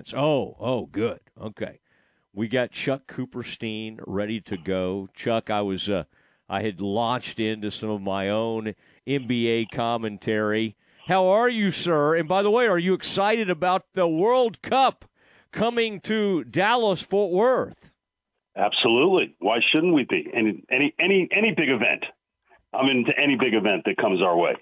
defense. Oh, oh, good. Okay, we got Chuck Cooperstein ready to go. Chuck, I was uh, I had launched into some of my own NBA commentary. How are you, sir? And by the way, are you excited about the World Cup coming to Dallas Fort Worth? Absolutely. Why shouldn't we be? Any any any any big event. I'm into any big event that comes our way.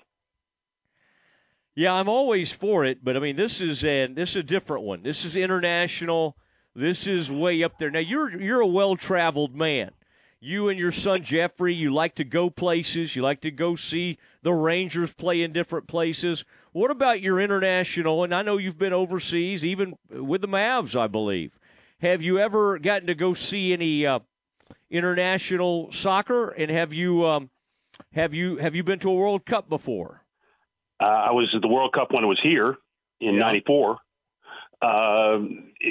Yeah, I'm always for it, but I mean this is a this is a different one. This is international. This is way up there. Now you're you're a well traveled man. You and your son Jeffrey, you like to go places. You like to go see the Rangers play in different places. What about your international? And I know you've been overseas, even with the Mavs, I believe. Have you ever gotten to go see any uh, international soccer? And have you um, have you have you been to a World Cup before? Uh, I was at the World Cup when it was here in '94. Uh,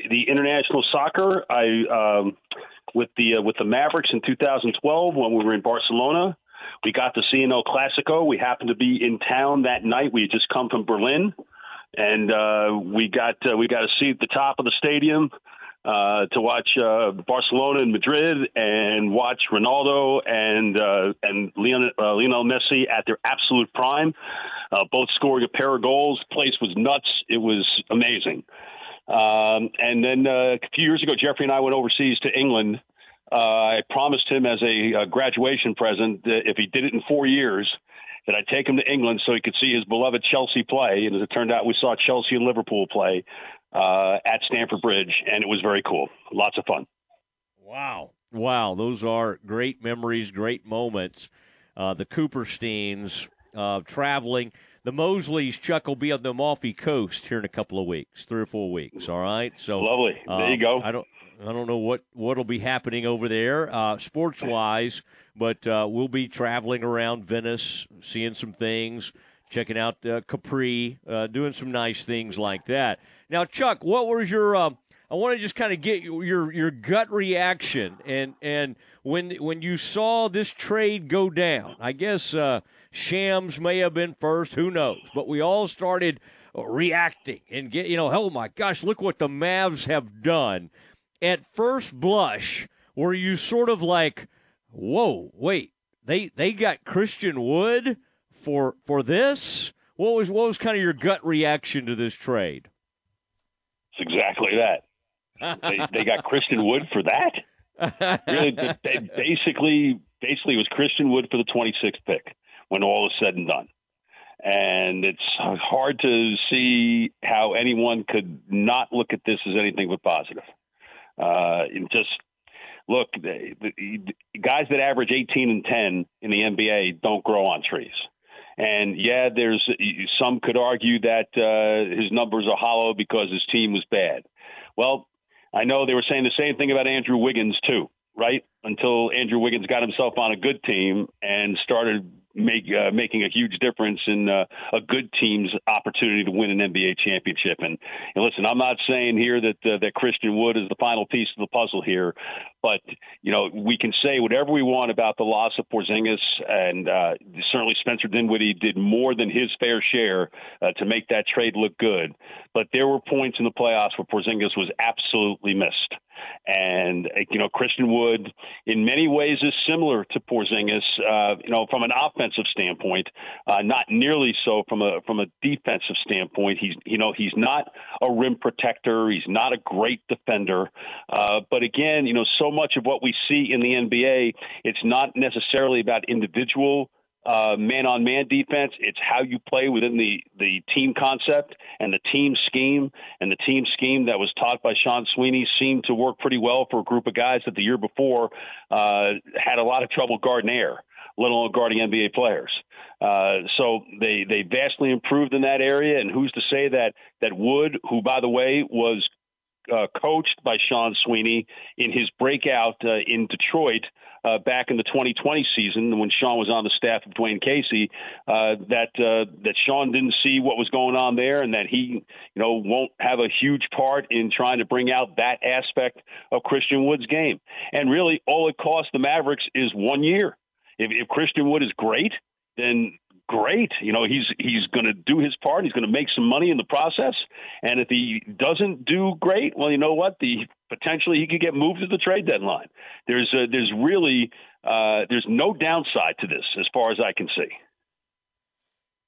the international soccer, I um, with the uh, with the Mavericks in 2012 when we were in Barcelona. We got to see an El Clasico. We happened to be in town that night. We had just come from Berlin, and uh, we got uh, we got a seat at the top of the stadium uh, to watch uh, Barcelona and Madrid and watch Ronaldo and uh, and Leon, uh, Lionel Messi at their absolute prime, uh, both scoring a pair of goals. Place was nuts. It was amazing. Um, and then uh, a few years ago, Jeffrey and I went overseas to England. Uh, I promised him as a, a graduation present that if he did it in four years, that I'd take him to England so he could see his beloved Chelsea play. And as it turned out, we saw Chelsea and Liverpool play uh, at Stamford Bridge, and it was very cool. Lots of fun. Wow. Wow. Those are great memories, great moments. Uh, the Coopersteins uh, traveling. The Mosleys, Chuck, will be on the Amalfi Coast here in a couple of weeks, three or four weeks. All right. So lovely. There you go. I don't. I don't know what what'll be happening over there, uh, sports wise, but uh, we'll be traveling around Venice, seeing some things, checking out uh, Capri, uh, doing some nice things like that. Now, Chuck, what was your? Uh, I want to just kind of get your your gut reaction and and when when you saw this trade go down. I guess uh, Shams may have been first. Who knows? But we all started reacting and get you know, oh my gosh, look what the Mavs have done. At first blush, were you sort of like, whoa, wait, they they got Christian Wood for for this? What was what was kind of your gut reaction to this trade? It's exactly that. they, they got Christian Wood for that. really, they basically, basically, it was Christian Wood for the 26th pick when all is said and done. And it's hard to see how anyone could not look at this as anything but positive. Uh, just look, the, the, guys that average 18 and 10 in the NBA don't grow on trees. And yeah, there's some could argue that uh, his numbers are hollow because his team was bad. Well, I know they were saying the same thing about Andrew Wiggins too, right? Until Andrew Wiggins got himself on a good team and started make uh, making a huge difference in uh, a good team's opportunity to win an NBA championship. And, and listen, I'm not saying here that uh, that Christian Wood is the final piece of the puzzle here, but you know we can say whatever we want about the loss of Porzingis, and uh, certainly Spencer Dinwiddie did more than his fair share uh, to make that trade look good. But there were points in the playoffs where Porzingis was absolutely missed. And you know, Christian Wood, in many ways, is similar to Porzingis. Uh, you know, from an offensive standpoint, uh, not nearly so from a from a defensive standpoint. He's you know he's not a rim protector. He's not a great defender. Uh, but again, you know, so much of what we see in the NBA, it's not necessarily about individual man on man defense. It's how you play within the, the team concept and the team scheme. And the team scheme that was taught by Sean Sweeney seemed to work pretty well for a group of guys that the year before uh, had a lot of trouble guarding air, let alone guarding NBA players. Uh, so they they vastly improved in that area. And who's to say that that Wood, who by the way was uh, coached by Sean Sweeney in his breakout uh, in Detroit uh, back in the 2020 season when Sean was on the staff of Dwane Casey. Uh, that uh, that Sean didn't see what was going on there, and that he, you know, won't have a huge part in trying to bring out that aspect of Christian Wood's game. And really, all it costs the Mavericks is one year. If, if Christian Wood is great, then great. You know, he's he's going to do his part. He's going to make some money in the process. And if he doesn't do great, well, you know what? The potentially he could get moved to the trade deadline. There's a, there's really uh, there's no downside to this as far as I can see.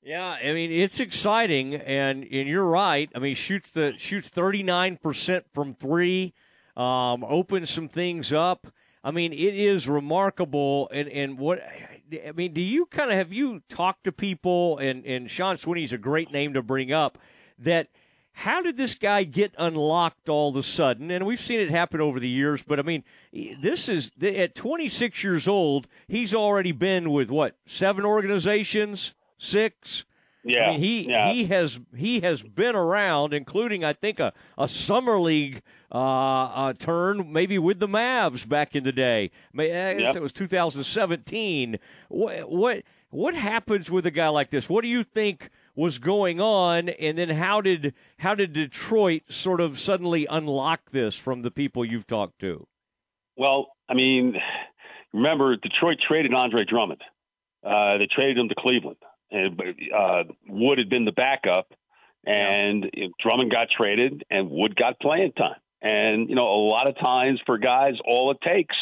Yeah, I mean it's exciting, and and you're right. I mean shoots the shoots 39 percent from three, um, opens some things up. I mean it is remarkable, and and what I mean, do you kind of have you talked to people, and and Sean Sweeney's a great name to bring up that. How did this guy get unlocked all of a sudden? And we've seen it happen over the years, but I mean, this is at 26 years old, he's already been with what, seven organizations? six. Yeah, I mean, he yeah. he has he has been around, including I think a, a summer league uh, uh, turn, maybe with the Mavs back in the day. I guess yep. it was 2017. What what what happens with a guy like this? What do you think was going on, and then how did how did Detroit sort of suddenly unlock this from the people you've talked to? Well, I mean, remember Detroit traded Andre Drummond. Uh, they traded him to Cleveland and uh, Wood had been the backup, and yeah. Drummond got traded, and Wood got playing time. And you know, a lot of times for guys, all it takes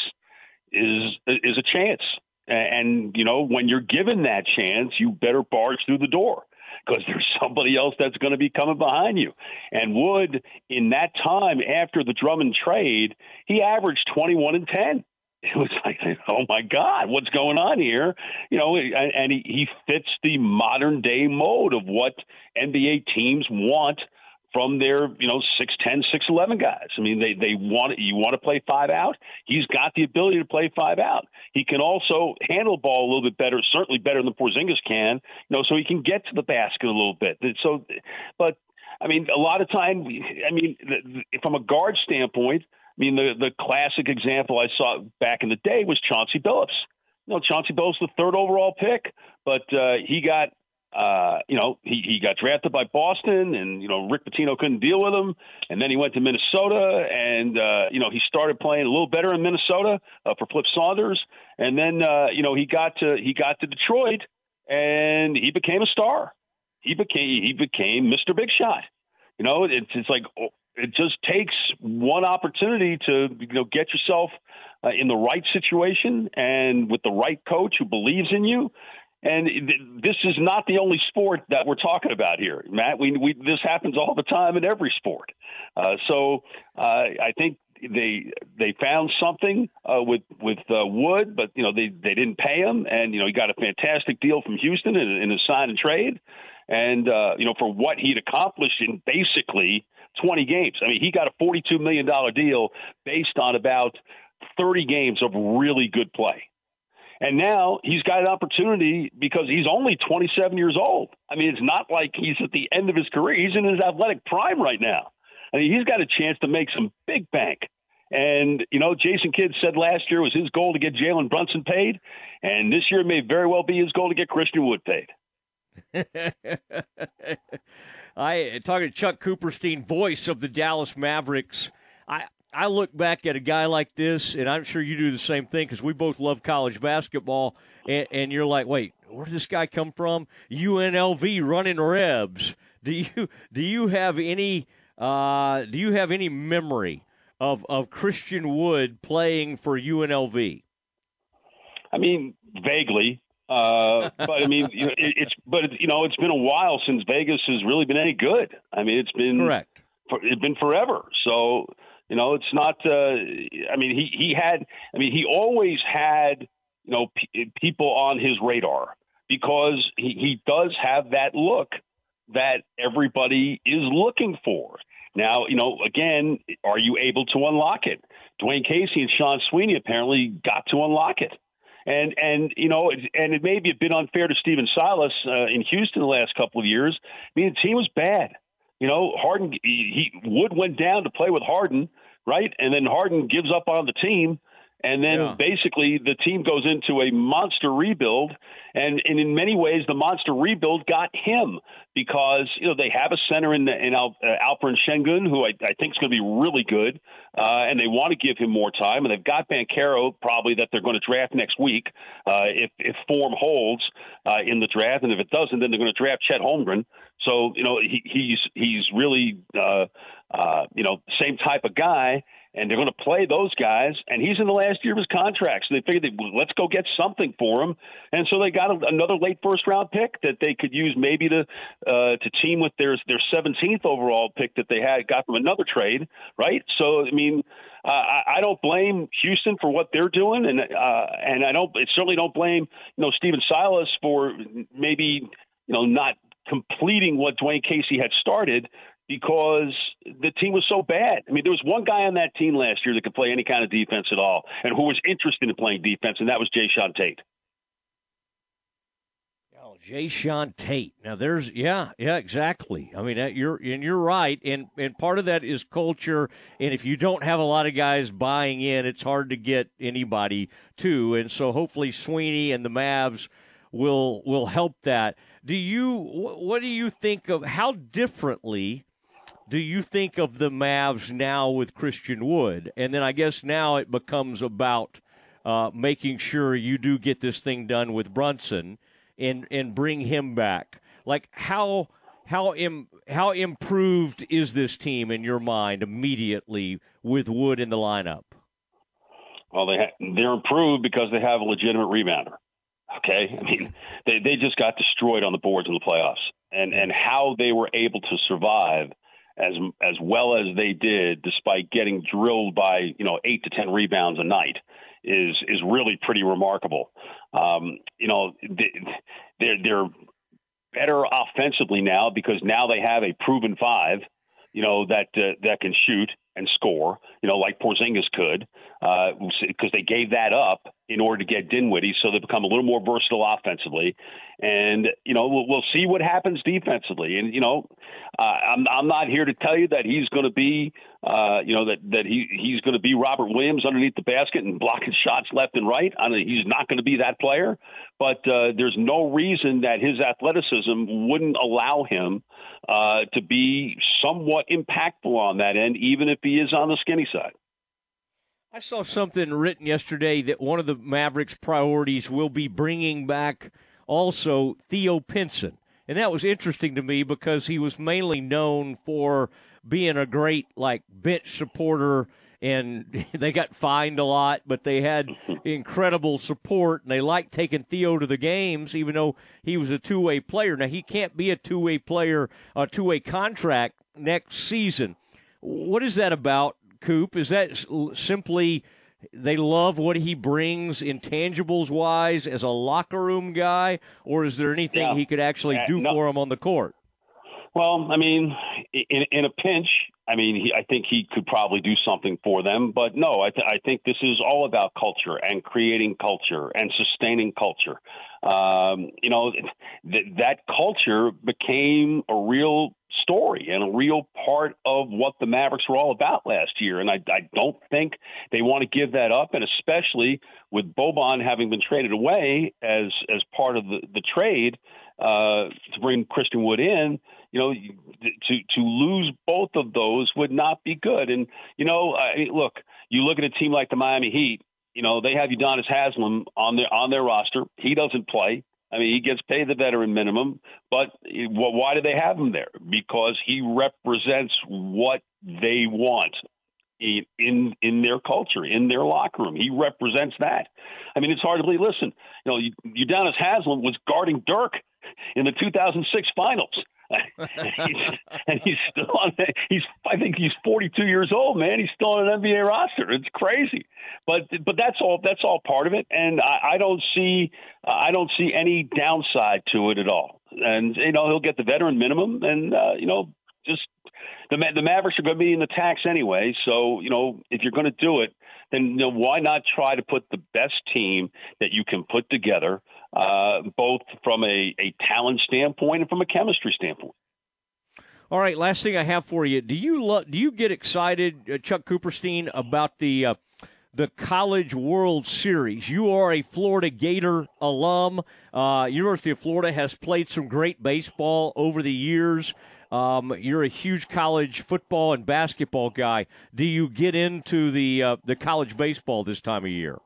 is is a chance. And you know, when you're given that chance, you better barge through the door because there's somebody else that's going to be coming behind you. And Wood, in that time after the Drummond trade, he averaged 21 and 10 it was like, oh my God, what's going on here? You know, and, and he, he fits the modern day mode of what NBA teams want from their, you know, 6'10, 6'11 guys. I mean, they, they want you want to play five out. He's got the ability to play five out. He can also handle ball a little bit better, certainly better than Porzingis can, you know, so he can get to the basket a little bit. So, but I mean, a lot of time, I mean, from a guard standpoint, mean, the, the classic example I saw back in the day was Chauncey Billups. You know, Chauncey Billups, the third overall pick, but uh, he got, uh, you know, he, he got drafted by Boston, and you know Rick Pitino couldn't deal with him, and then he went to Minnesota, and uh, you know he started playing a little better in Minnesota uh, for Flip Saunders, and then uh, you know he got to he got to Detroit, and he became a star. He became he became Mr. Big Shot. You know, it's it's like it just takes one opportunity to you know get yourself uh, in the right situation and with the right coach who believes in you. And this is not the only sport that we're talking about here, Matt. We, we this happens all the time in every sport. Uh, so uh, I think they they found something uh, with with uh, Wood, but you know they they didn't pay him, and you know he got a fantastic deal from Houston in, in a sign and trade, and uh, you know for what he'd accomplished in basically 20 games. I mean, he got a $42 million deal based on about 30 games of really good play. And now he's got an opportunity because he's only 27 years old. I mean, it's not like he's at the end of his career. He's in his athletic prime right now. I mean, he's got a chance to make some big bank. And, you know, Jason Kidd said last year was his goal to get Jalen Brunson paid. And this year may very well be his goal to get Christian Wood paid. I talking to Chuck Cooperstein, voice of the Dallas Mavericks. I I look back at a guy like this, and I'm sure you do the same thing because we both love college basketball. And, and, you're like, wait, where did this guy come from? UNLV running Rebs. Do you do you have any uh, do you have any memory of of Christian Wood playing for UNLV? I mean, vaguely. Uh, but I mean, you know, it, it's but you know, it's been a while since Vegas has really been any good. I mean, it's been correct. It's been forever. So you know, it's not. Uh, I mean, he he had. I mean, he always had you know p- people on his radar because he, he does have that look that everybody is looking for. Now, you know, again, are you able to unlock it? Dwane Casey and Sean Sweeney apparently got to unlock it. And and you know, and it may be a bit unfair to Stephen Silas uh, in Houston the last couple of years. I mean, the team was bad. You know, Harden he, he Wood went down to play with Harden, right? And then Harden gives up on the team, and then Yeah. basically the team goes into a monster rebuild. And, and in many ways, the monster rebuild got him because you know they have a center in in Al, uh, Alperen Şengün, who I, I think is going to be really good, uh, and they want to give him more time. And they've got Banchero probably that they're going to draft next week uh, if if form holds uh, in the draft, and if it doesn't, then they're going to draft Chet Holmgren. So you know he, he's he's really uh, uh, you know same type of guy and they're going to play those guys. And he's in the last year of his contract, so they figured, they, well, let's go get something for him. And so they got a, another late first round pick that they could use maybe to uh, to team with their their 17th overall pick that they had got from another trade, right? So I mean. Uh, I, I don't blame Houston for what they're doing, and uh, and I don't certainly don't blame you know Stephen Silas for maybe you know not completing what Dwane Casey had started because the team was so bad. I mean, there was one guy on that team last year that could play any kind of defense at all, and who was interested in playing defense, and that was Jae'Sean Tate. Oh, Jae'Sean Tate. Now there's yeah, yeah, exactly. I mean, you're and you're right, and and part of that is culture. And if you don't have a lot of guys buying in, it's hard to get anybody to. And so hopefully Sweeney and the Mavs will will help that. Do you what do you think of how differently? Do you think of the Mavs now with Christian Wood? And then I guess now it becomes about uh, making sure you do get this thing done with Brunson and and bring him back. Like how how Im, how improved is this team in your mind immediately with Wood in the lineup? Well, they ha- they're improved because they have a legitimate rebounder. Okay, I mean they they just got destroyed on the boards in the playoffs, and and how they were able to survive as as well as they did, despite getting drilled by you know eight to ten rebounds a night, is is really pretty remarkable. Um, you know they, they're they're better offensively now because now they have a proven five, you know that uh, that can shoot and score, you know, like Porzingis could, because they gave that up in order to get Dinwiddie, so they become a little more versatile offensively. And you know, we'll, we'll see what happens defensively. And you know, uh, I'm I'm not here to tell you that he's going to be, uh, you know, that that he he's going to be Robert Williams underneath the basket and blocking shots left and right. I mean, he's not going to be that player, but uh, there's no reason that his athleticism wouldn't allow him uh, to be somewhat impactful on that end, even if he is on the skinny side. I saw something written yesterday that one of the Mavericks' priorities will be bringing back also Theo Pinson. And that was interesting to me because he was mainly known for being a great like bench supporter and they got fined a lot, but they had incredible support and they liked taking Theo to the games even though he was a two-way player. Now he can't be a two-way player, a two-way contract next season. What is that about, Coop? Is that simply they love what he brings intangibles wise as a locker room guy, or is there anything Yeah. he could actually Uh, do no. for him on the court? Well, I mean, in, in a pinch, I mean, he, I think he could probably do something for them. But no, I, th- I think this is all about culture and creating culture and sustaining culture. Um, you know, th- that culture became a real story and a real part of what the Mavericks were all about last year. And I, I don't think they want to give that up. And especially with Boban having been traded away as as part of the, the trade uh, to bring Christian Wood in, you know, to to lose both of those would not be good. And you know, I, look, you look at a team like the Miami Heat. You know, they have Udonis Haslem on their on their roster. He doesn't play. I mean, he gets paid the veteran minimum, but why do they have him there? Because he represents what they want in in in their culture, in their locker room. He represents that. I mean, it's hard to believe. Listen, you know, Udonis Haslem was guarding Dirk in the 2006 finals. he's, and he's still on. He's I think he's 42 years old, man. He's still on an NBA roster. It's crazy, but but that's all. That's all part of it. And I, I don't see I don't see any downside to it at all. And you know he'll get the veteran minimum, and uh, you know just the the Mavericks are going to be in the tax anyway. So you know if you're going to do it, then you know why not try to put the best team that you can put together, uh, both from a, a talent standpoint and from a chemistry standpoint. All right, last thing I have for you. Do you lo- do you get excited, uh, Chuck Cooperstein, about the uh, the College World Series. You are a Florida Gator alum. Uh, University of Florida has played some great baseball over the years. Um, you're a huge college football and basketball guy. Do you get into the uh, the college baseball this time of year?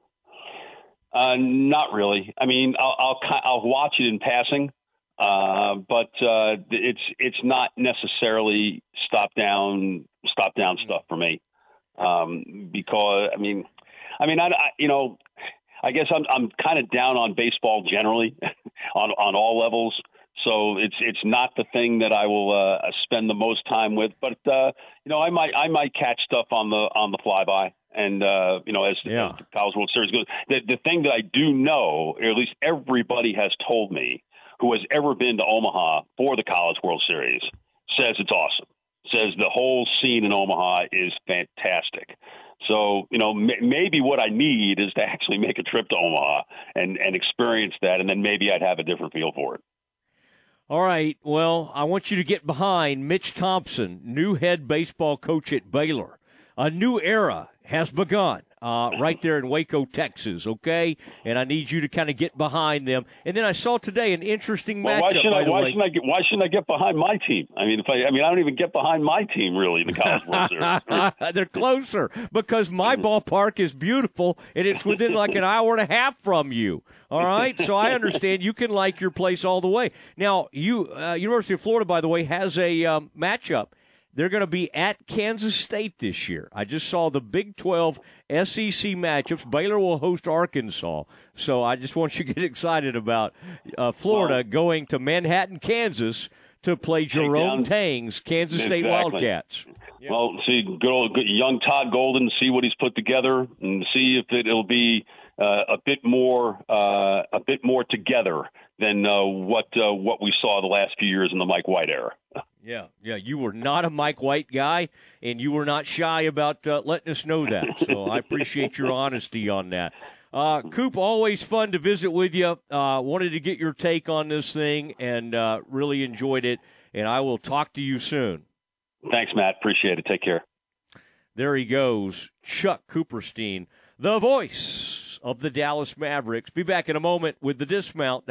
Uh, not really. I mean, I'll, I'll I'll watch it in passing, uh, but uh, it's it's not necessarily stop down stop down stuff for me um, because I mean, I mean, I, I you know, I guess I'm I'm kind of down on baseball generally, on on all levels. So it's it's not the thing that I will uh, spend the most time with, but uh, you know, I might I might catch stuff on the on the flyby, and uh, you know, as the, yeah. the College World Series goes, the the thing that I do know, or at least everybody has told me, who has ever been to Omaha for the College World Series, says it's awesome. Says the whole scene in Omaha is fantastic. So, you know, m- maybe what I need is to actually make a trip to Omaha and, and experience that, and then maybe I'd have a different feel for it. All right. Well, I want you to get behind Mitch Thompson, new head baseball coach at Baylor. A new era has begun uh, right there in Waco, Texas. Okay, and I need you to kind of get behind them. And then I saw today an interesting well, matchup. Why shouldn't, I, why shouldn't I get? Why shouldn't I get behind my team? I mean, if I, I mean, I don't even get behind my team really the College World Series. They're closer because my ballpark is beautiful and it's within like an hour and a half from you. All right, so I understand you can like your place all the way. Now, you uh, University of Florida, by the way, has a um, matchup. They're going to be at Kansas State this year. I just saw the Big 12 SEC matchups. Baylor will host Arkansas. So I just want you to get excited about uh, Florida Well- going to Manhattan, Kansas to play Jerome down- Tang's Kansas State Exactly. Wildcats. Well, see, good old good young Todd Golden, see what he's put together, and see if it, it'll be a bit more uh, a bit more together than uh, what uh, what we saw the last few years in the Mike White era. Yeah, yeah. You were not a Mike White guy, and you were not shy about uh, letting us know that. So I appreciate your honesty on that. Uh, Coop, always fun to visit with you. Uh, wanted to get your take on this thing, and uh, really enjoyed it. And I will talk to you soon. Thanks, Matt. Appreciate it. Take care. There he goes, Chuck Cooperstein, the voice of the Dallas Mavericks. Be back in a moment with the dismount.